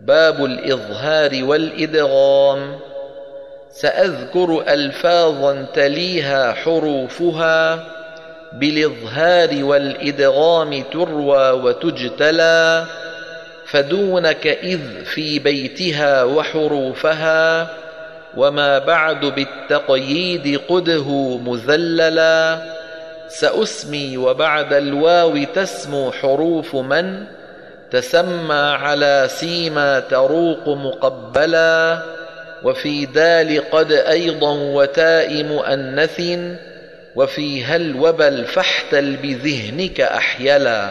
باب الإظهار والإدغام. سأذكر ألفاظا تليها حروفها. بالإظهار والإدغام تروى وتجتلى. فدونك إذ في بيتها وحروفها. وما بعد بالتقييد قده مذللا. سأسمي وبعد الواو تسمو حروف من؟ تسمى على سيما تروق مقبلا وفي دال قد أيضا وتاء مؤنث وفي هل وبل فاحتل بذهنك أحيلا.